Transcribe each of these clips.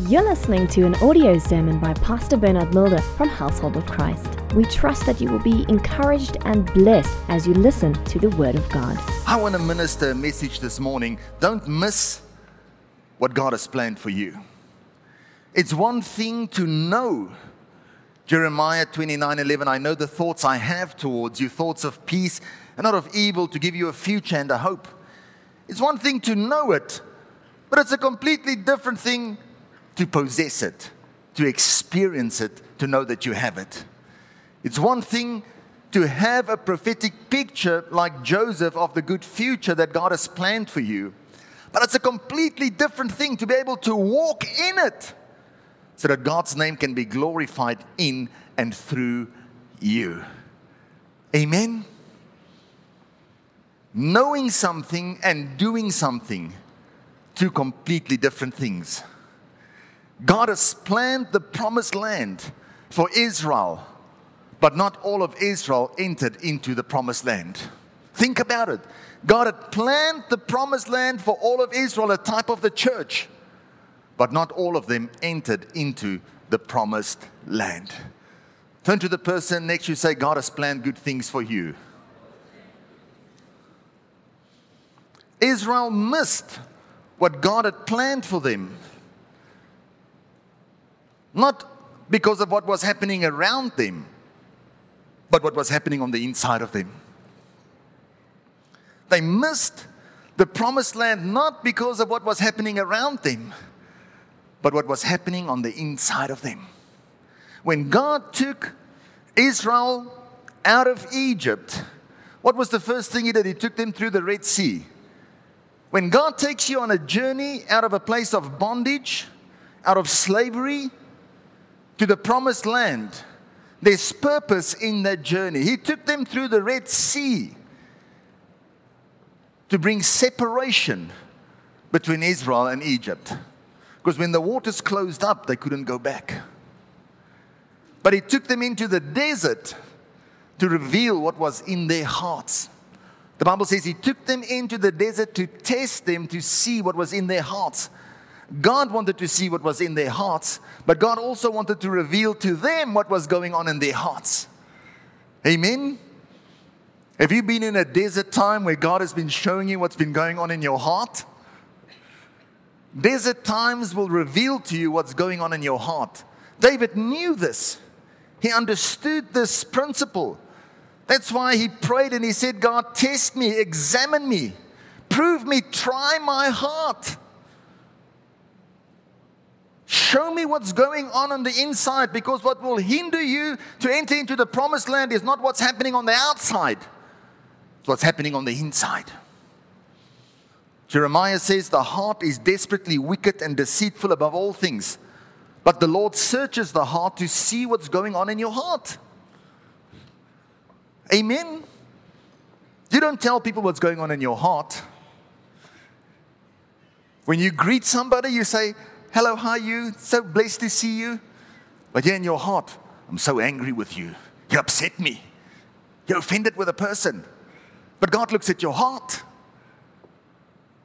You're listening to an audio sermon by Pastor Bernard Mulder from Household of Christ. We trust that you will be encouraged and blessed as you listen to the Word of God. I want to minister a message this morning. Don't miss what God has planned for you. It's one thing to know. Jeremiah 29 11, I know the thoughts I have towards you, thoughts of peace and not of evil, to give you a future and a hope. It's one thing to know it, but it's a completely different thing to possess it, to experience it, to know that you have it. It's one thing to have a prophetic picture like Joseph of the good future that God has planned for you. But it's a completely different thing to be able to walk in it so that God's name can be glorified in and through you. Amen. Knowing something and doing something, two completely different things. God has planned the promised land for Israel, but not all of Israel entered into the promised land. Think about it. God had planned the promised land for all of Israel, a type of the church, but not all of them entered into the promised land. Turn to the person next to you, say, God has planned good things for you. Israel missed what God had planned for them. Not because of what was happening around them, but what was happening on the inside of them. They missed the promised land not because of what was happening around them, but what was happening on the inside of them. When God took Israel out of Egypt, what was the first thing He did? He took them through the Red Sea. When God takes you on a journey out of a place of bondage, out of slavery, to the promised land, there's purpose in that journey. He took them through the Red Sea to bring separation between Israel and Egypt. Because when the waters closed up, they couldn't go back. But He took them into the desert to reveal what was in their hearts. The Bible says He took them into the desert to test them to see what was in their hearts. God wanted to see what was in their hearts, but God also wanted to reveal to them what was going on in their hearts. Amen. Have you been in a desert time where God has been showing you what's been going on in your heart? Desert times will reveal to you what's going on in your heart. David knew this, he understood this principle. That's why he prayed and he said, God, test me, examine me, prove me, try my heart. Show me what's going on on the inside because what will hinder you to enter into the promised land is not what's happening on the outside, it's what's happening on the inside. Jeremiah says, The heart is desperately wicked and deceitful above all things, but the Lord searches the heart to see what's going on in your heart. Amen. You don't tell people what's going on in your heart. When you greet somebody, you say, Hello, are you? So blessed to see you. But yeah, in your heart, I'm so angry with you. You upset me. You're offended with a person. But God looks at your heart.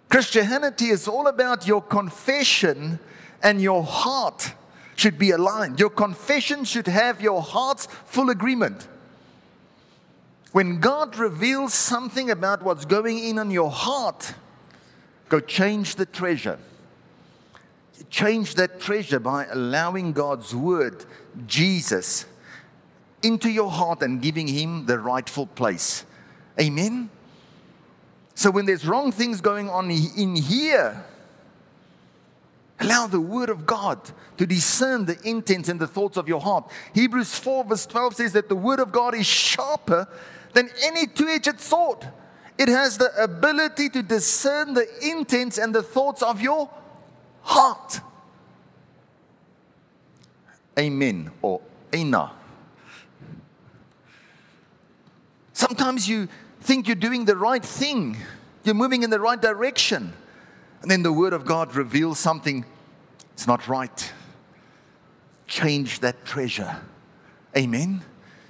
Christianity is all about your confession and your heart should be aligned. Your confession should have your heart's full agreement. When God reveals something about what's going in on your heart, go change the treasure change that treasure by allowing God's word, Jesus, into your heart and giving him the rightful place. Amen. So when there's wrong things going on in here, allow the word of God to discern the intents and the thoughts of your heart. Hebrews 4, verse 12 says that the word of God is sharper than any two edged sword. It has the ability to discern the intents and the thoughts of your heart. Amen or Aina. Sometimes you think you're doing the right thing, you're moving in the right direction, and then the Word of God reveals something it's not right. Change that treasure. Amen.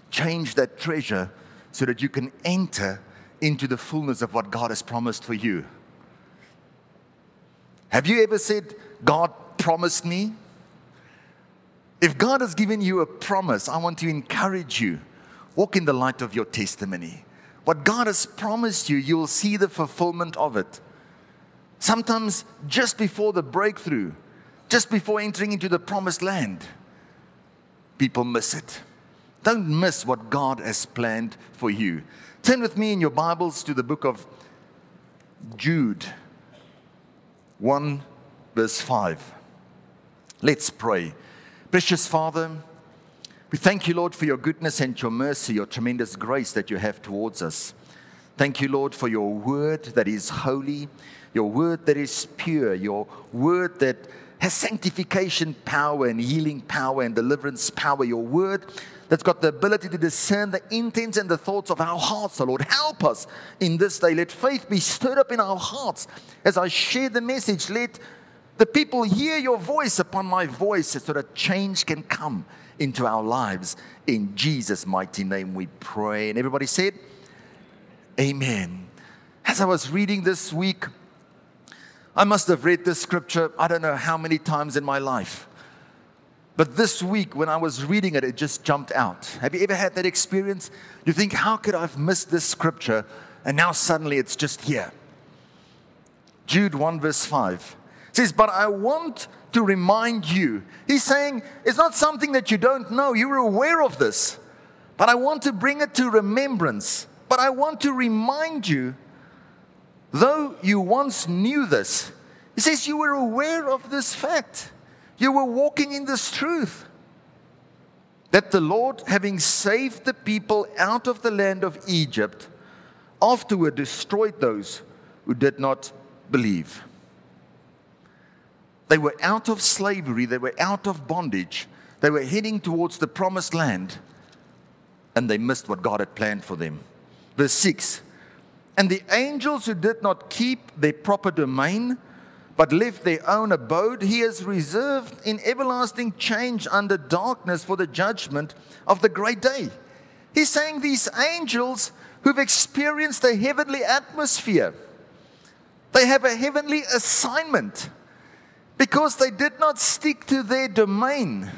Change that treasure so that you can enter into the fullness of what God has promised for you. Have you ever said, God promised me? If God has given you a promise, I want to encourage you walk in the light of your testimony. What God has promised you, you'll see the fulfillment of it. Sometimes just before the breakthrough, just before entering into the promised land, people miss it. Don't miss what God has planned for you. Turn with me in your Bibles to the book of Jude 1, verse 5. Let's pray. Precious Father, we thank you, Lord, for your goodness and your mercy, your tremendous grace that you have towards us. Thank you, Lord, for your word that is holy, your word that is pure, your word that has sanctification power and healing power and deliverance power, your word that's got the ability to discern the intents and the thoughts of our hearts. So, Lord, help us in this day. Let faith be stirred up in our hearts as I share the message. Let the people hear your voice upon my voice so that change can come into our lives. In Jesus' mighty name we pray. And everybody said, Amen. As I was reading this week, I must have read this scripture, I don't know how many times in my life. But this week, when I was reading it, it just jumped out. Have you ever had that experience? You think, how could I have missed this scripture? And now suddenly it's just here. Jude 1, verse 5 says, But I want to remind you. He's saying, It's not something that you don't know. You're aware of this. But I want to bring it to remembrance. But I want to remind you, though you once knew this, he says, You were aware of this fact. You were walking in this truth that the Lord, having saved the people out of the land of Egypt, afterward destroyed those who did not believe. They were out of slavery, they were out of bondage, they were heading towards the promised land, and they missed what God had planned for them. Verse 6 And the angels who did not keep their proper domain, but left their own abode, he has reserved in everlasting change under darkness for the judgment of the great day. He's saying these angels who've experienced a heavenly atmosphere, they have a heavenly assignment because they did not stick to their domain.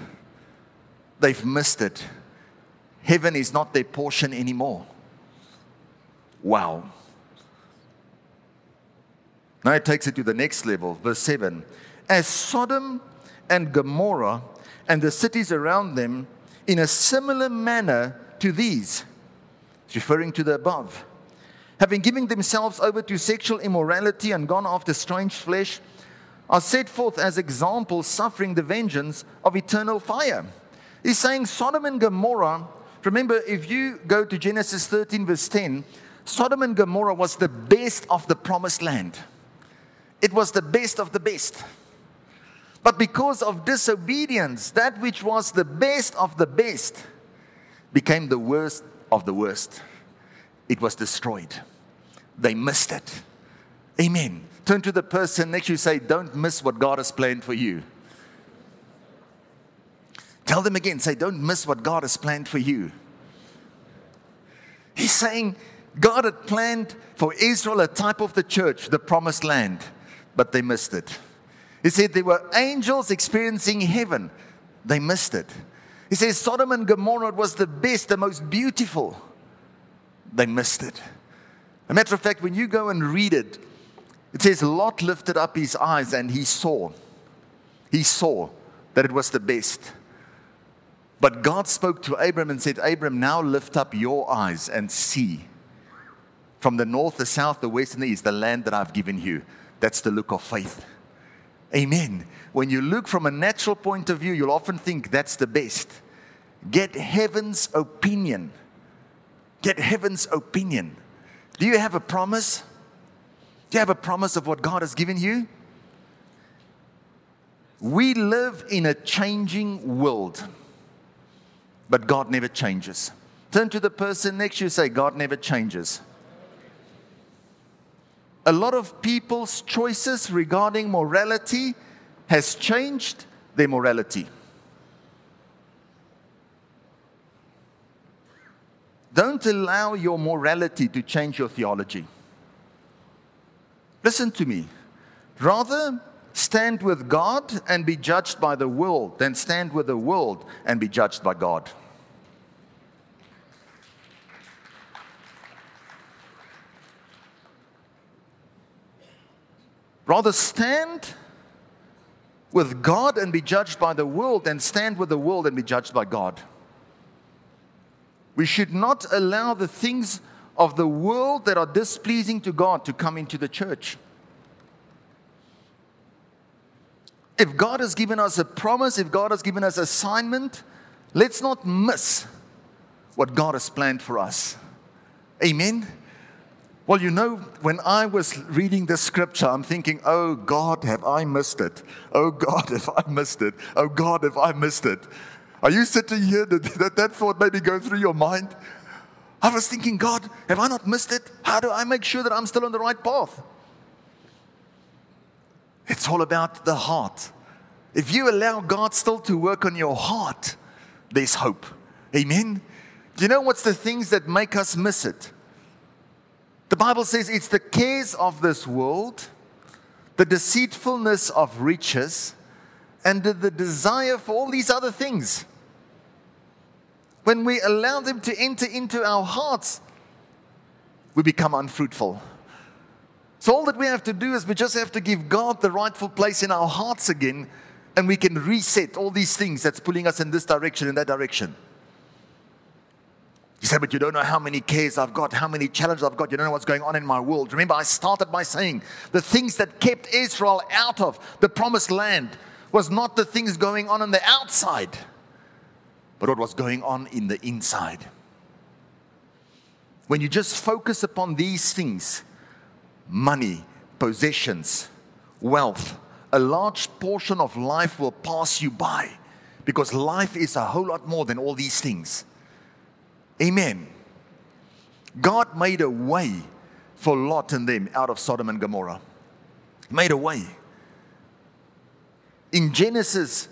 They've missed it. Heaven is not their portion anymore. Wow. Now it takes it to the next level, verse 7. As Sodom and Gomorrah and the cities around them, in a similar manner to these, referring to the above, having given themselves over to sexual immorality and gone after strange flesh, are set forth as examples suffering the vengeance of eternal fire. He's saying Sodom and Gomorrah, remember, if you go to Genesis 13, verse 10, Sodom and Gomorrah was the best of the promised land. It was the best of the best. But because of disobedience, that which was the best of the best became the worst of the worst. It was destroyed. They missed it. Amen. Turn to the person next to you say, Don't miss what God has planned for you. Tell them again, say, Don't miss what God has planned for you. He's saying, God had planned for Israel a type of the church, the promised land but they missed it. He said there were angels experiencing heaven. They missed it. He says Sodom and Gomorrah was the best, the most beautiful. They missed it. A matter of fact, when you go and read it, it says Lot lifted up his eyes and he saw. He saw that it was the best. But God spoke to Abram and said, Abram, now lift up your eyes and see from the north, the south, the west, and the east, the land that I've given you. That's the look of faith. Amen. When you look from a natural point of view, you'll often think that's the best. Get heaven's opinion. Get heaven's opinion. Do you have a promise? Do you have a promise of what God has given you? We live in a changing world, but God never changes. Turn to the person next to you say, God never changes a lot of people's choices regarding morality has changed their morality. Don't allow your morality to change your theology. Listen to me. Rather, stand with God and be judged by the world than stand with the world and be judged by God. Rather stand with God and be judged by the world than stand with the world and be judged by God. We should not allow the things of the world that are displeasing to God to come into the church. If God has given us a promise, if God has given us assignment, let's not miss what God has planned for us. Amen. Well, you know, when I was reading the scripture, I'm thinking, oh God, have I missed it? Oh God, have I missed it? Oh God, have I missed it? Are you sitting here? That, that thought maybe go through your mind? I was thinking, God, have I not missed it? How do I make sure that I'm still on the right path? It's all about the heart. If you allow God still to work on your heart, there's hope. Amen? Do you know what's the things that make us miss it? The Bible says it's the cares of this world, the deceitfulness of riches, and the, desire for all these other things. When we allow them to enter into our hearts, we become unfruitful. So, all that we have to do is we just have to give God the rightful place in our hearts again, and we can reset all these things that's pulling us in this direction, in that direction. You say, but you don't know how many cares I've got, how many challenges I've got. You don't know what's going on in my world. Remember, I started by saying the things that kept Israel out of the promised land was not the things going on on the outside, but what was going on in the inside. When you just focus upon these things money, possessions, wealth, a large portion of life will pass you by because life is a whole lot more than all these things. Amen. God made a way for Lot and them out of Sodom and Gomorrah. Made a way. In Genesis,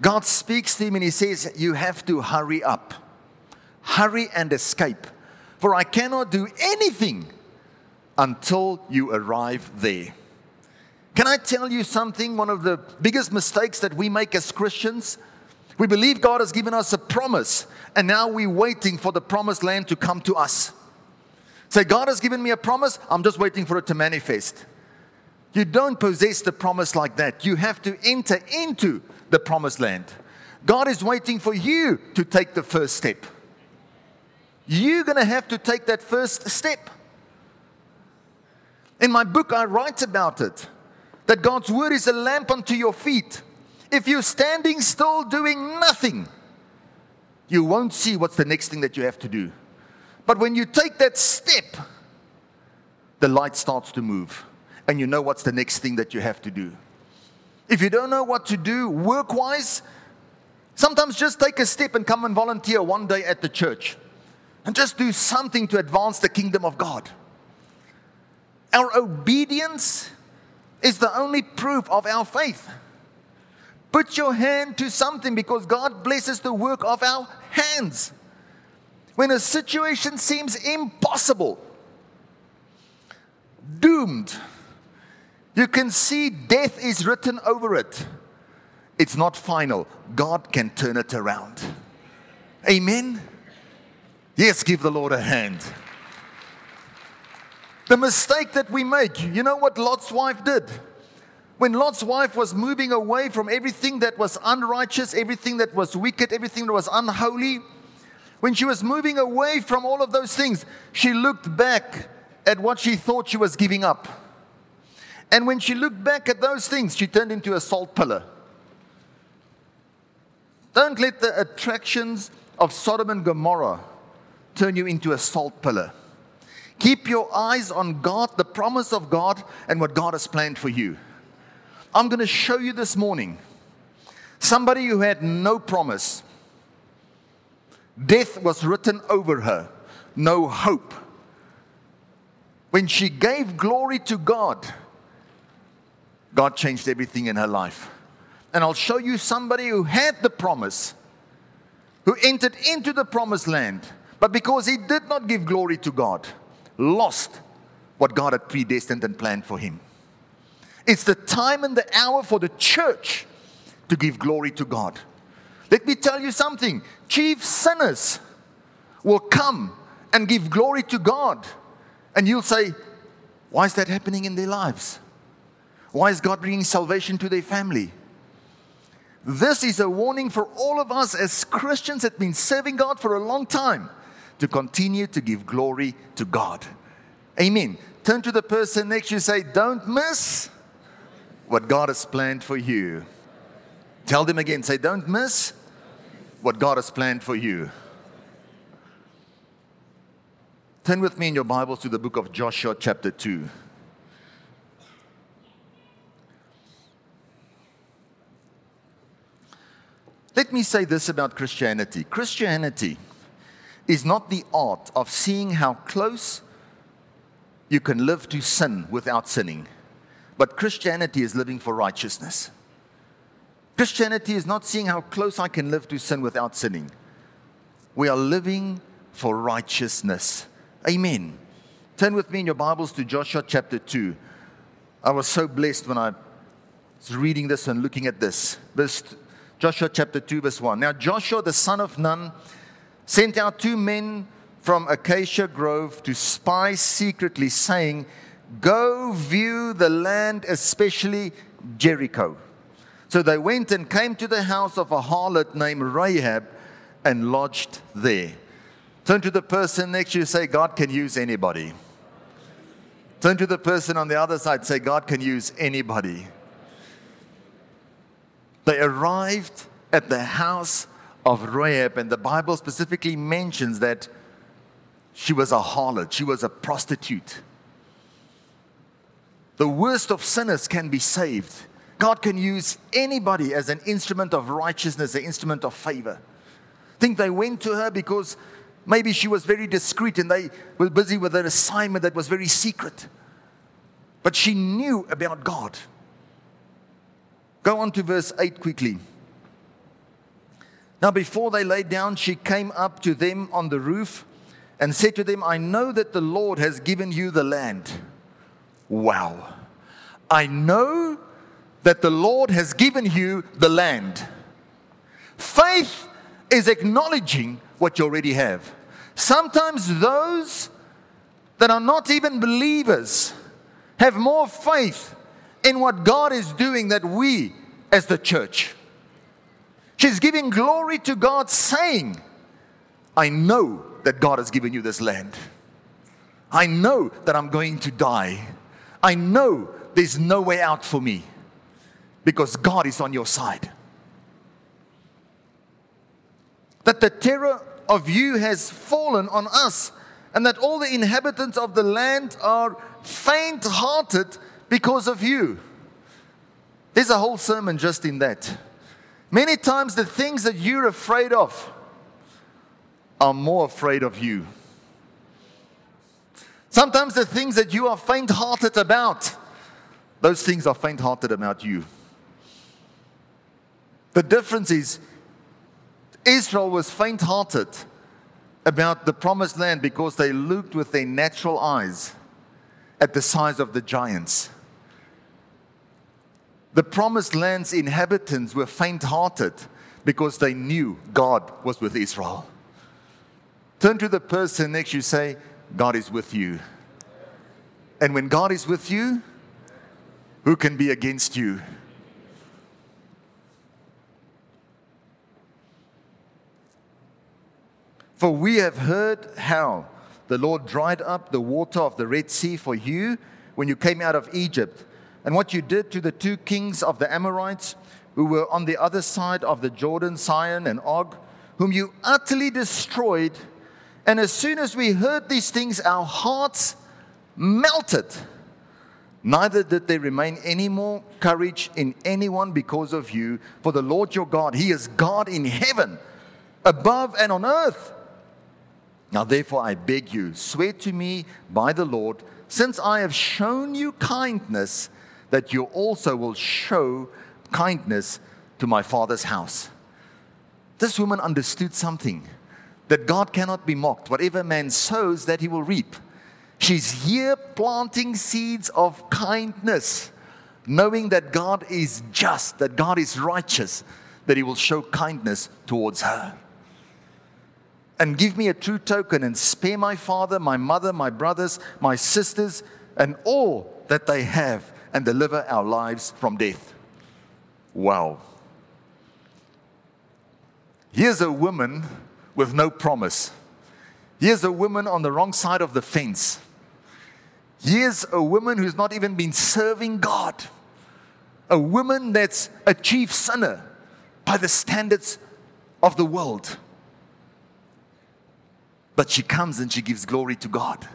God speaks to him and he says, You have to hurry up. Hurry and escape. For I cannot do anything until you arrive there. Can I tell you something? One of the biggest mistakes that we make as Christians we believe God has given us a promise, and now we're waiting for the promised land to come to us. Say, God has given me a promise, I'm just waiting for it to manifest. You don't possess the promise like that. You have to enter into the promised land. God is waiting for you to take the first step. You're going to have to take that first step. In my book, I write about it that God's word is a lamp unto your feet if you're standing still doing nothing, you won't see what's the next thing that you have to do. But when you take that step, the light starts to move and you know what's the next thing that you have to do. If you don't know what to do work wise, sometimes just take a step and come and volunteer one day at the church and just do something to advance the kingdom of God. Our obedience is the only proof of our faith. Put your hand to something because God blesses the work of our hands. When a situation seems impossible, doomed, you can see death is written over it. It's not final. God can turn it around. Amen. Yes, give the Lord a hand. The mistake that we make, you know what Lot's wife did? When Lot's wife was moving away from everything that was unrighteous, everything that was wicked, everything that was unholy, when she was moving away from all of those things, she looked back at what she thought she was giving up. And when she looked back at those things, she turned into a salt pillar. Don't let the attractions of Sodom and Gomorrah turn you into a salt pillar. Keep your eyes on God, the promise of God, and what God has planned for you. I'm going to show you this morning somebody who had no promise. Death was written over her, no hope. When she gave glory to God, God changed everything in her life. And I'll show you somebody who had the promise, who entered into the promised land, but because he did not give glory to God, lost what God had predestined and planned for him. It's the time and the hour for the church to give glory to God. Let me tell you something chief sinners will come and give glory to God. And you'll say, Why is that happening in their lives? Why is God bringing salvation to their family? This is a warning for all of us as Christians that have been serving God for a long time to continue to give glory to God. Amen. Turn to the person next to you say, Don't miss what God has planned for you. Tell them again, say, Don't miss what God has planned for you. Turn with me in your Bibles to the book of Joshua, chapter 2. Let me say this about Christianity Christianity is not the art of seeing how close you can live to sin without sinning, but Christianity is living for righteousness. Christianity is not seeing how close I can live to sin without sinning. We are living for righteousness. Amen. Turn with me in your Bibles to Joshua chapter 2. I was so blessed when I was reading this and looking at this. Verse Joshua chapter 2, verse 1. Now, Joshua the son of Nun sent out two men from Acacia Grove to spy secretly, saying, Go view the land, especially Jericho. So they went and came to the house of a harlot named Rahab and lodged there. Turn to the person next to you, say, God can use anybody. Turn to the person on the other side, say, God can use anybody. They arrived at the house of Rahab, and the Bible specifically mentions that she was a harlot, she was a prostitute. The worst of sinners can be saved. God can use anybody as an instrument of righteousness, an instrument of favor. Think they went to her because maybe she was very discreet and they were busy with an assignment that was very secret. But she knew about God. Go on to verse 8 quickly. Now, before they lay down, she came up to them on the roof and said to them, I know that the Lord has given you the land. Wow. I know that the Lord has given you the land. Faith is acknowledging what you already have. Sometimes those that are not even believers have more faith in what God is doing that we as the church. She's giving glory to God, saying, I know that God has given you this land. I know that I'm going to die. I know there's no way out for me because God is on your side. That the terror of you has fallen on us, and that all the inhabitants of the land are faint hearted because of you. There's a whole sermon just in that. Many times, the things that you're afraid of are more afraid of you. Sometimes, the things that you are faint hearted about, those things are faint hearted about you. The difference is Israel was faint hearted about the promised land because they looked with their natural eyes at the size of the giants. The promised land's inhabitants were faint hearted because they knew God was with Israel. Turn to the person next you, say, God is with you. And when God is with you, who can be against you? For we have heard how the Lord dried up the water of the Red Sea for you when you came out of Egypt, and what you did to the two kings of the Amorites who were on the other side of the Jordan, Sihon and Og, whom you utterly destroyed. And as soon as we heard these things, our hearts melted. Neither did there remain any more courage in anyone because of you. For the Lord your God, He is God in heaven, above and on earth. Now, therefore, I beg you, swear to me by the Lord, since I have shown you kindness, that you also will show kindness to my father's house. This woman understood something that God cannot be mocked. Whatever man sows, that he will reap. She's here planting seeds of kindness. knowing that God is just, that God is righteous, that He will show kindness towards her. And give me a true token and spare my father, my mother, my brothers, my sisters, and all that they have, and deliver our lives from death. Wow. Here's a woman with no promise. Here's a woman on the wrong side of the fence. Here's a woman who's not even been serving God. A woman that's a chief sinner by the standards of the world. But she comes and she gives glory to God.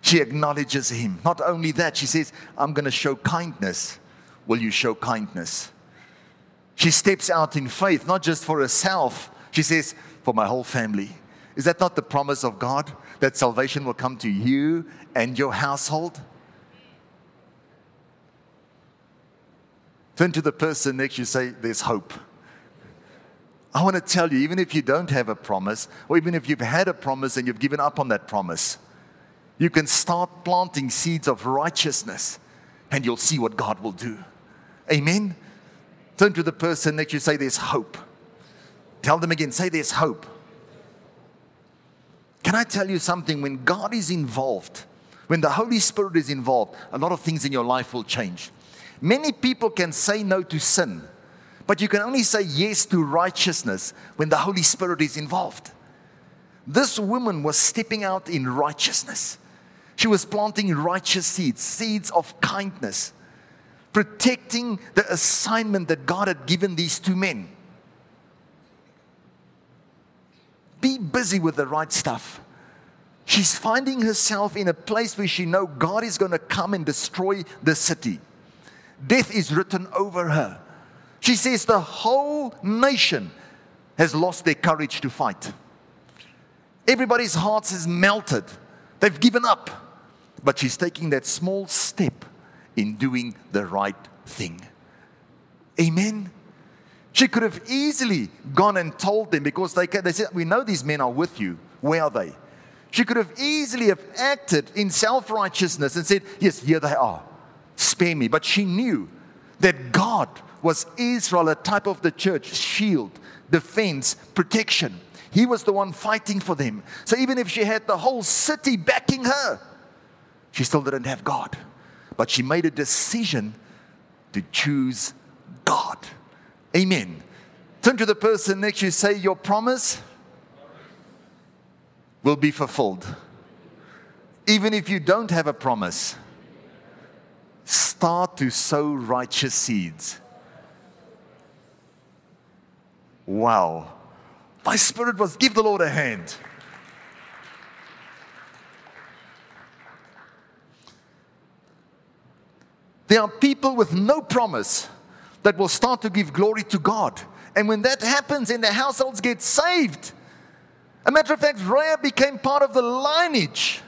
She acknowledges Him. Not only that, she says, I'm going to show kindness. Will you show kindness? She steps out in faith, not just for herself. She says, for my whole family. Is that not the promise of God? That salvation will come to you and your household? Turn to the person next you say, There's hope. I want to tell you, even if you don't have a promise, or even if you've had a promise and you've given up on that promise, you can start planting seeds of righteousness and you'll see what God will do. Amen? Turn to the person next you, say, There's hope. Tell them again, say, There's hope. Can I tell you something? When God is involved, when the Holy Spirit is involved, a lot of things in your life will change. Many people can say no to sin, but you can only say yes to righteousness when the Holy Spirit is involved. This woman was stepping out in righteousness. She was planting righteous seeds, seeds of kindness, protecting the assignment that God had given these two men. Be busy with the right stuff. She's finding herself in a place where she knows God is going to come and destroy the city. Death is written over her. She says the whole nation has lost their courage to fight. Everybody's hearts has melted. They've given up. But she's taking that small step in doing the right thing. Amen. She could have easily gone and told them because they, they said, We know these men are with you. Where are they? She could have easily have acted in self-righteousness and said, Yes, here they are. Spare me. But she knew that God was Israel, a type of the church, shield, defense, protection. He was the one fighting for them. So even if she had the whole city backing her, she still didn't have God. But she made a decision to choose God. Amen. Turn to the person next to you, say, Your promise will be fulfilled. Even if you don't have a promise, start to sow righteous seeds. Wow. My spirit was give the Lord a hand. There are people with no promise that will start to give glory to God. And when that happens and the households get saved, a matter of fact, Rahab became part of the lineage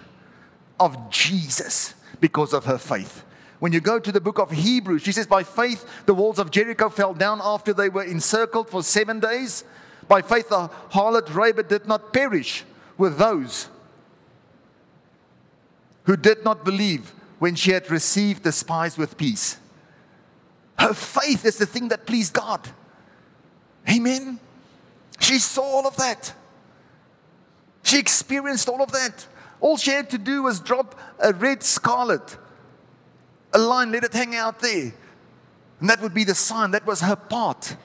of Jesus because of her faith. When you go to the book of Hebrews, she says, By faith, the walls of Jericho fell down after they were encircled for seven days. By faith, the harlot Rahab did not perish with those who did not believe when she had received the spies with peace. Her faith is the thing that pleased God. Amen. She saw all of that. She experienced all of that. All she had to do was drop a red scarlet, a line, let it hang out there. And that would be the sign. That was her part.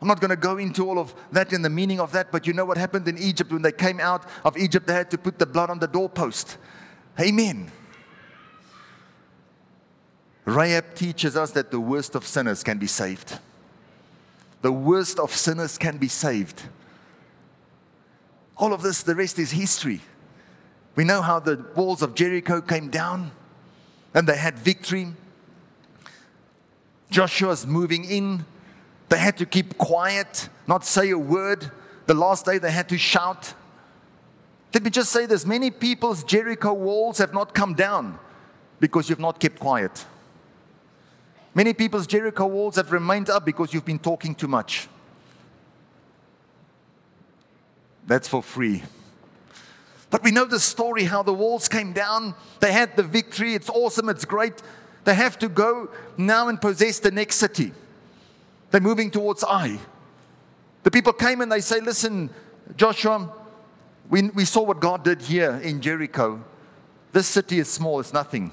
I'm not going to go into all of that in the meaning of that, but you know what happened in Egypt when they came out of Egypt? They had to put the blood on the doorpost. Amen. Rahab teaches us that the worst of sinners can be saved. The worst of sinners can be saved. All of this, the rest is history. We know how the walls of Jericho came down and they had victory. Joshua's moving in. They had to keep quiet, not say a word. The last day they had to shout. Let me just say this many people's Jericho walls have not come down because you've not kept quiet. Many people's Jericho walls have remained up because you've been talking too much. That's for free. But we know the story how the walls came down. They had the victory. It's awesome. It's great. They have to go now and possess the next city. They're moving towards Ai. The people came and they say, Listen, Joshua, we, we saw what God did here in Jericho. This city is small, it's nothing.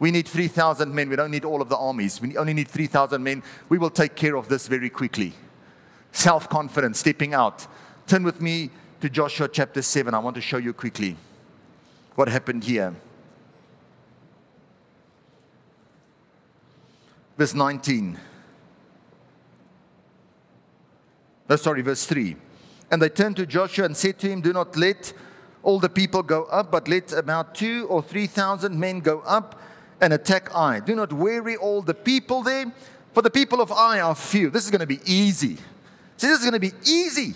We need 3,000 men. We don't need all of the armies. We only need 3,000 men. We will take care of this very quickly. Self confidence, stepping out. Turn with me to Joshua chapter 7. I want to show you quickly what happened here. Verse 19. No, sorry, verse 3. And they turned to Joshua and said to him, Do not let all the people go up, but let about two or three thousand men go up and attack Ai. Do not weary all the people there, for the people of Ai are few. This is going to be easy. See, this is going to be easy.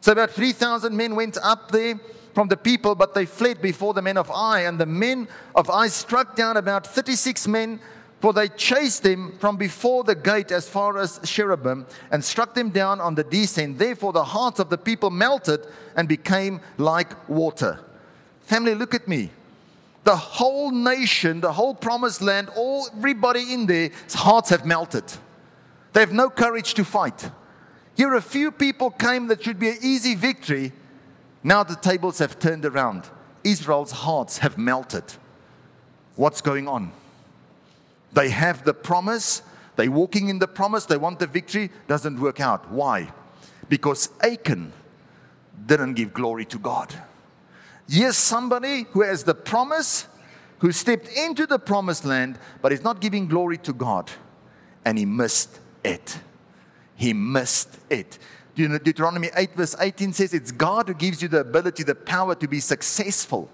So about 3,000 men went up there from the people, but they fled before the men of Ai. And the men of Ai struck down about 36 men for they chased them from before the gate as far as Shebarim and struck them down on the descent. Therefore, the hearts of the people melted and became like water. Family, look at me. The whole nation, the whole promised land, all everybody in their hearts have melted. They have no courage to fight. Here, a few people came that should be an easy victory. Now the tables have turned around. Israel's hearts have melted. What's going on? They have the promise, they're walking in the promise, they want the victory, doesn't work out. Why? Because Achan didn't give glory to God. Yes, somebody who has the promise, who stepped into the promised land, but is not giving glory to God, and he missed it. He missed it. Deuteronomy 8, verse 18 says, It's God who gives you the ability, the power to be successful,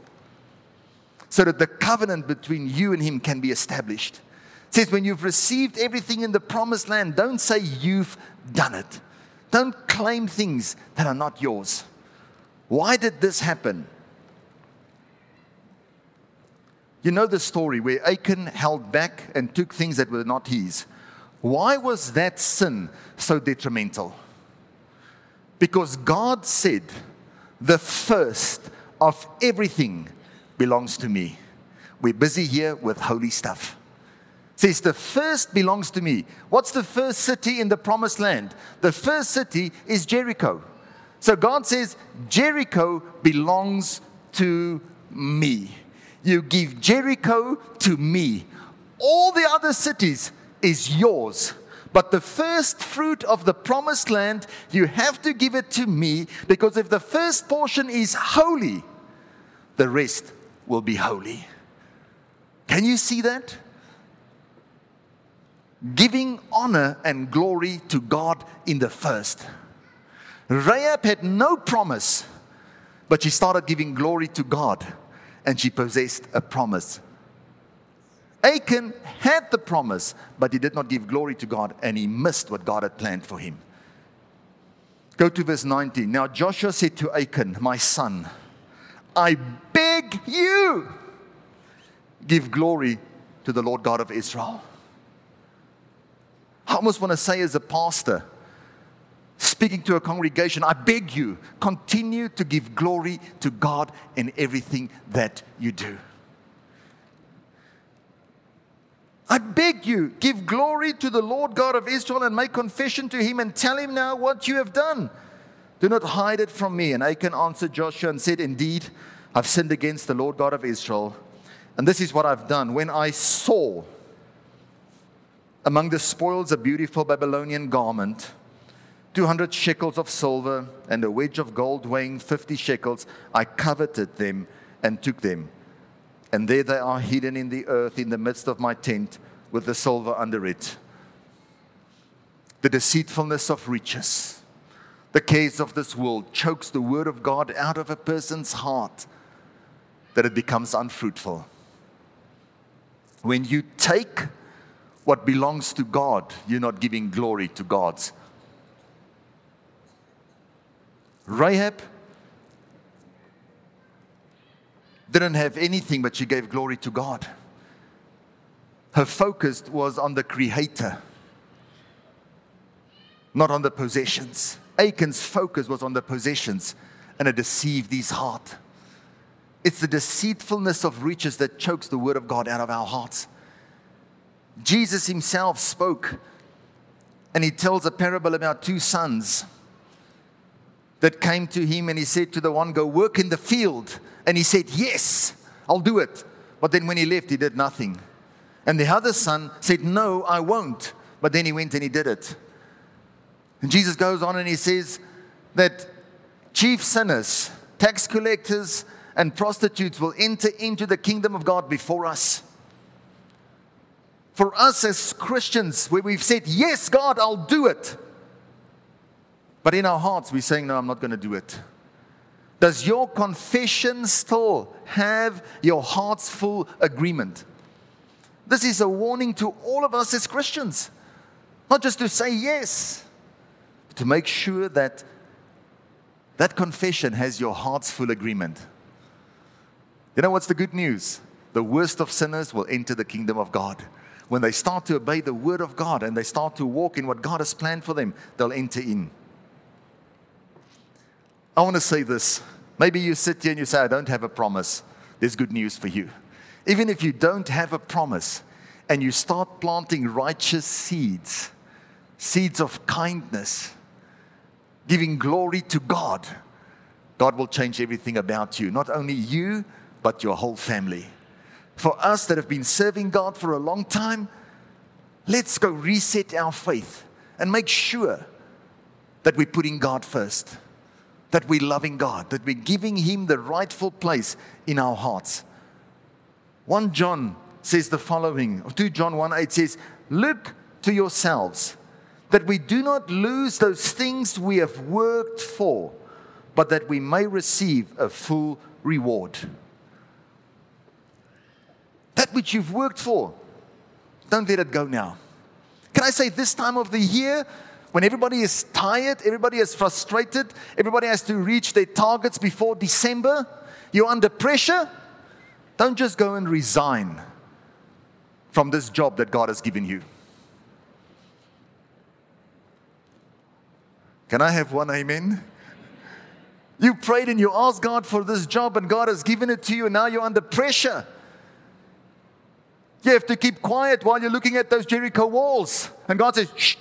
so that the covenant between you and Him can be established. It says, when you've received everything in the promised land, don't say you've done it. Don't claim things that are not yours. Why did this happen? You know the story where Achan held back and took things that were not his. Why was that sin so detrimental? Because God said, the first of everything belongs to me. We're busy here with holy stuff says, The first belongs to me. What's the first city in the promised land? The first city is Jericho. So God says, Jericho belongs to me. You give Jericho to me. All the other cities is yours. But the first fruit of the promised land, you have to give it to me because if the first portion is holy, the rest will be holy. Can you see that? giving honor and glory to God in the first. Rahab had no promise, but she started giving glory to God and she possessed a promise. Achan had the promise, but he did not give glory to God and he missed what God had planned for him. Go to verse 19. Now Joshua said to Achan, My son, I beg you, give glory to the Lord God of Israel. I almost want to say, as a pastor, speaking to a congregation, I beg you, continue to give glory to God in everything that you do. I beg you, give glory to the Lord God of Israel and make confession to him and tell him now what you have done. Do not hide it from me. And Achan answered Joshua and said, Indeed, I've sinned against the Lord God of Israel. And this is what I've done. When I saw among the spoils, a beautiful Babylonian garment, 200 shekels of silver, and a wedge of gold weighing 50 shekels. I coveted them and took them. And there they are hidden in the earth in the midst of my tent with the silver under it. The deceitfulness of riches, the cares of this world chokes the word of God out of a person's heart that it becomes unfruitful. When you take what belongs to God, you're not giving glory to God's. Rahab didn't have anything, but she gave glory to God. Her focus was on the Creator, not on the possessions. Achan's focus was on the possessions, and it deceived his heart. It's the deceitfulness of riches that chokes the word of God out of our hearts. Jesus himself spoke, and he tells a parable about two sons that came to him, and he said to the one, Go work in the field. And he said, Yes, I'll do it. But then when he left, he did nothing. And the other son said, No, I won't. But then he went and he did it. And Jesus goes on and he says that chief sinners, tax collectors, and prostitutes will enter into the kingdom of God before us. For us as Christians, where we've said, Yes, God, I'll do it. But in our hearts, we're saying, No, I'm not going to do it. Does your confession still have your heart's full agreement? This is a warning to all of us as Christians. Not just to say yes, but to make sure that that confession has your heart's full agreement. You know what's the good news? The worst of sinners will enter the kingdom of God. When they start to obey the word of God and they start to walk in what God has planned for them, they'll enter in. I want to say this. Maybe you sit here and you say, I don't have a promise. There's good news for you. Even if you don't have a promise and you start planting righteous seeds, seeds of kindness, giving glory to God, God will change everything about you. Not only you, but your whole family. For us that have been serving God for a long time, let's go reset our faith and make sure that we're putting God first, that we're loving God, that we're giving Him the rightful place in our hearts. 1 John says the following 2 John 1 8 says, Look to yourselves that we do not lose those things we have worked for, but that we may receive a full reward. That which you've worked for, don't let it go now. Can I say this time of the year, when everybody is tired, everybody is frustrated, everybody has to reach their targets before December, you're under pressure, don't just go and resign from this job that God has given you. Can I have one amen? You prayed and you asked God for this job, and God has given it to you, and now you're under pressure. You have to keep quiet while you're looking at those Jericho walls. And God says, shh,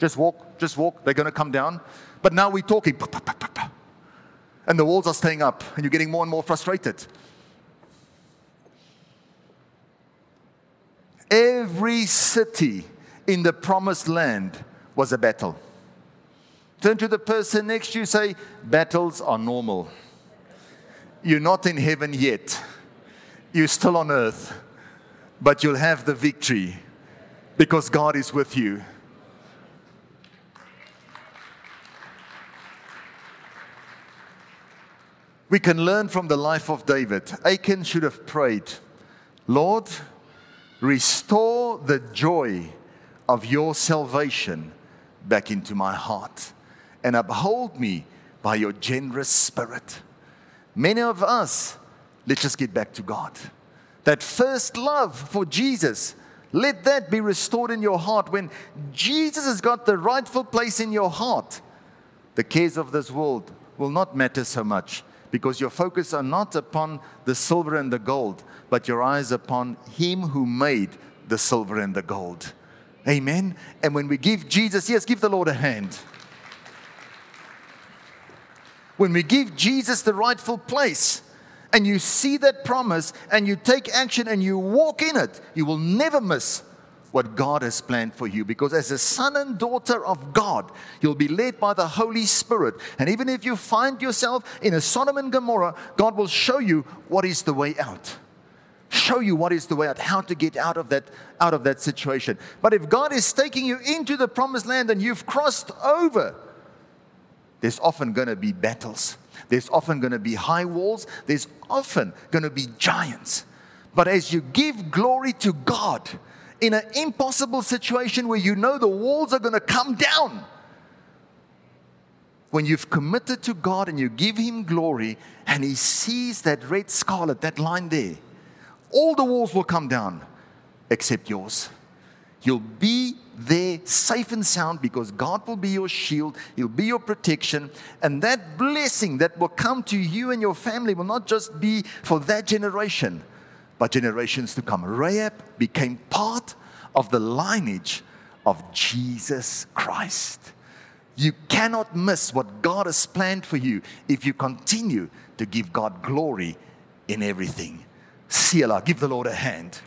just walk, just walk. They're going to come down. But now we're talking. And the walls are staying up, and you're getting more and more frustrated. Every city in the promised land was a battle. Turn to the person next to you, say, Battles are normal. You're not in heaven yet, you're still on earth, but you'll have the victory because God is with you. We can learn from the life of David. Achan should have prayed, Lord, restore the joy of your salvation back into my heart and uphold me by your generous spirit. Many of us, let's just get back to God. That first love for Jesus, let that be restored in your heart. When Jesus has got the rightful place in your heart, the cares of this world will not matter so much because your focus are not upon the silver and the gold, but your eyes upon Him who made the silver and the gold. Amen. And when we give Jesus, yes, give the Lord a hand. When we give Jesus the rightful place and you see that promise and you take action and you walk in it, you will never miss what God has planned for you. Because as a son and daughter of God, you'll be led by the Holy Spirit. And even if you find yourself in a Sodom and Gomorrah, God will show you what is the way out. Show you what is the way out, how to get out of that, out of that situation. But if God is taking you into the promised land and you've crossed over, there's often going to be battles. There's often going to be high walls. There's often going to be giants. But as you give glory to God in an impossible situation where you know the walls are going to come down, when you've committed to God and you give Him glory and He sees that red scarlet, that line there, all the walls will come down except yours. You'll be there safe and sound because God will be your shield, He'll be your protection, and that blessing that will come to you and your family will not just be for that generation, generations to come. Rahab became part of the lineage of Jesus Christ. You cannot miss what God has planned for you if you continue to give God glory in everything. Selah, give the Lord a hand.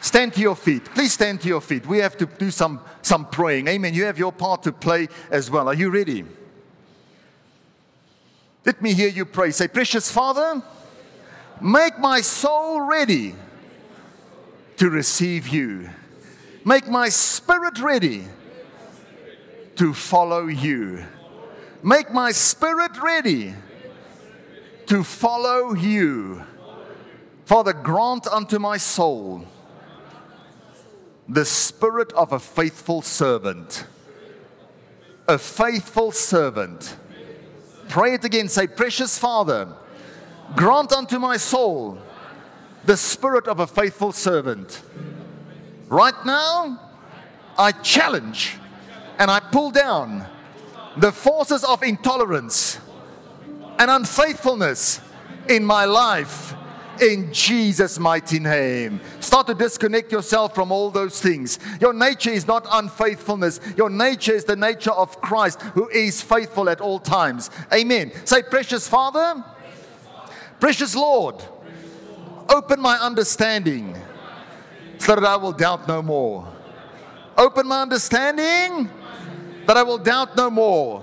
Stand to your feet. Please stand to your feet. We have to do some, some praying. Amen. You have your part to play as well. Are you ready? Let me hear you pray. Say, Precious Father, make my soul ready to receive you. Make my spirit ready to follow you. Make my spirit ready to follow you. Father, grant unto my soul the spirit of a faithful servant. A faithful servant. Pray it again. Say, Precious Father, grant unto my soul the spirit of a faithful servant. Right now, I challenge and I pull down the forces of intolerance and unfaithfulness in my life in Jesus' mighty name. Start to disconnect yourself from all those things. Your nature is not unfaithfulness, your nature is the nature of Christ who is faithful at all times. Amen. Say, Precious Father, precious Lord, open my understanding so that I will doubt no more. Open my understanding that I will doubt no more.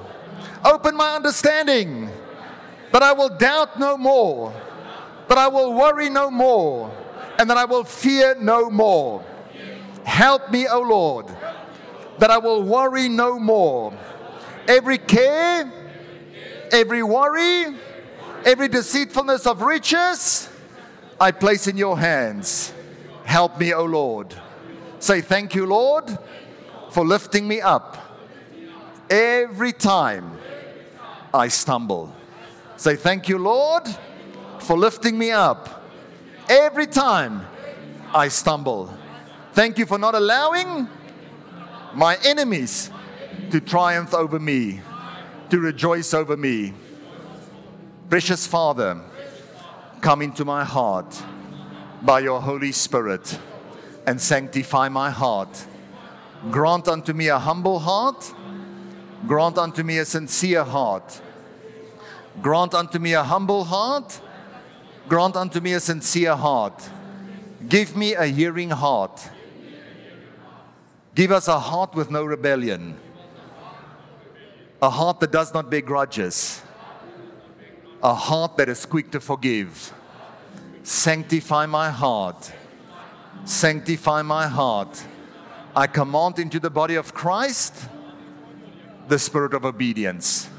Open my understanding that I will doubt no more that I will worry no more and that I will fear no more. Help me, O Lord, that I will worry no more. Every care, every worry, every deceitfulness of riches, I place in your hands. Help me, O Lord. Say, Thank you, Lord, for lifting me up every time I stumble. Say, Thank you, Lord for lifting me up every time I stumble. Thank you for not allowing my enemies to triumph over me, to rejoice over me. Precious Father, come into my heart by your Holy Spirit and sanctify my heart. Grant unto me a humble heart. Grant unto me a sincere heart. Grant unto me a humble heart Grant unto me a sincere heart. Give me a hearing heart. Give us a heart with no rebellion. A heart that does not bear grudges. A heart that is quick to forgive. Sanctify my heart. Sanctify my heart. I command into the body of Christ the spirit of obedience.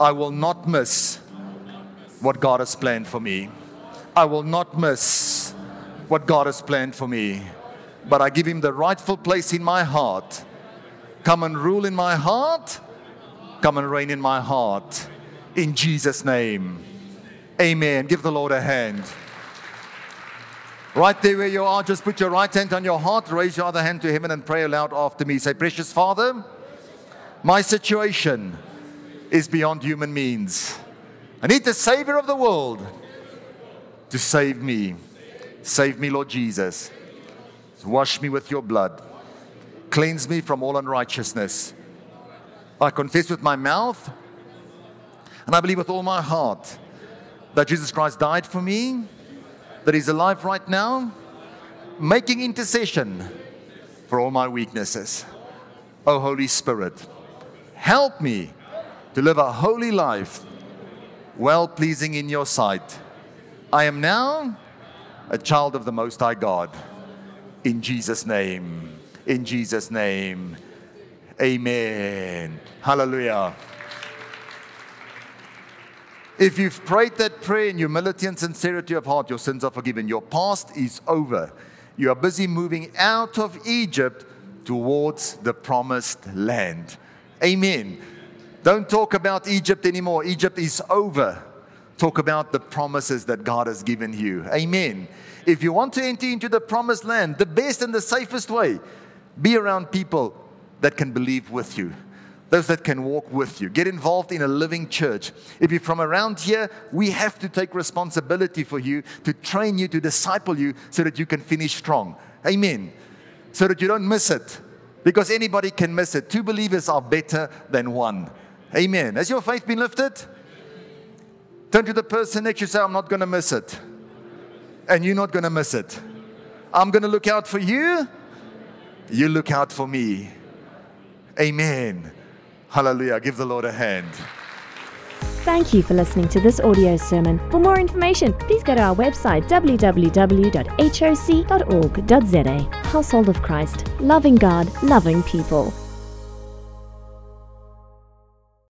I will not miss what God has planned for me. I will not miss what God has planned for me, but I give Him the rightful place in my heart. Come and rule in my heart, come and reign in my heart. In Jesus' name, amen. Give the Lord a hand. Right there where you are, just put your right hand on your heart, raise your other hand to heaven, and pray aloud after me. Say, Precious Father, my situation is beyond human means. I need the Savior of the world to save me. Save me, Lord Jesus. Wash me with your blood. Cleanse me from all unrighteousness. I confess with my mouth and I believe with all my heart that Jesus Christ died for me, that He's alive right now, making intercession for all my weaknesses. Oh, Holy Spirit, help me to live a holy life well pleasing in your sight. I am now a child of the Most High God. In Jesus' name. In Jesus' name. Amen. Hallelujah. If you've prayed that prayer in humility and sincerity of heart, your sins are forgiven. Your past is over. You are busy moving out of Egypt towards the promised land. Amen. Don't talk about Egypt anymore. Egypt is over. Talk about the promises that God has given you. Amen. If you want to enter into the promised land, the best and the safest way, Be around people that can believe with you, those that can walk with you. Get involved in a living church. If you're from around here, we have to take responsibility for you to train you, to disciple you, so that you can finish strong. Amen. So that you don't miss it. Because anybody can miss it. Two believers are better than one. Amen. Has your faith been lifted? Turn to the person next to you say, I'm not going to miss it. And you're not going to miss it. I'm going to look out for you. You look out for me. Amen. Hallelujah. Give the Lord a hand. Thank you for listening to this audio sermon. For more information, please go to our website www.hoc.org.za. Household of Christ, loving God, loving people.